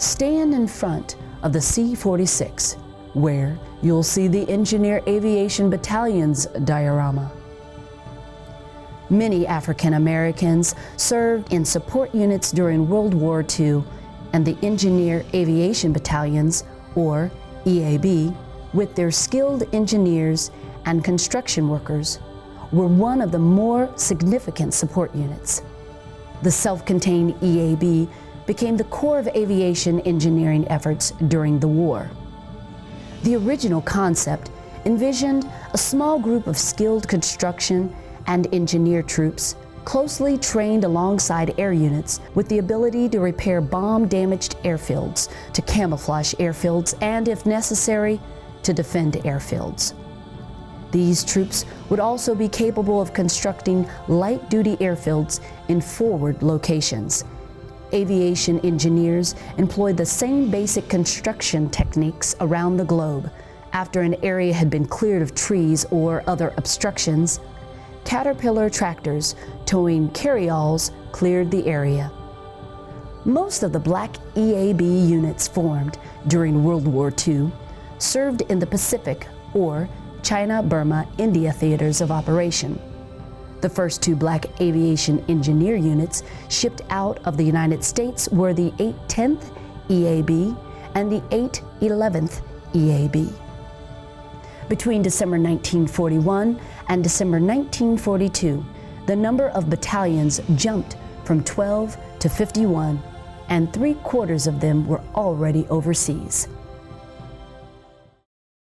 stand in front of the C 46, where you'll see the Engineer Aviation Battalion's diorama. Many African Americans served in support units during World War II, and the Engineer Aviation Battalions, or EAB, with their skilled engineers and construction workers, were one of the more significant support units. The self contained EAB became the core of aviation engineering efforts during the war. The original concept envisioned a small group of skilled construction and engineer troops closely trained alongside air units with the ability to repair bomb damaged airfields, to camouflage airfields, and, if necessary, to defend airfields. These troops would also be capable of constructing light duty airfields in forward locations. Aviation engineers employed the same basic construction techniques around the globe. After an area had been cleared of trees or other obstructions, Caterpillar tractors towing carryalls cleared the area. Most of the black EAB units formed during World War II served in the Pacific or China, Burma, India theaters of operation. The first two black aviation engineer units shipped out of the United States were the 810th EAB and the 811th EAB. Between December 1941 and December 1942, the number of battalions jumped from 12 to 51, and three quarters of them were already overseas.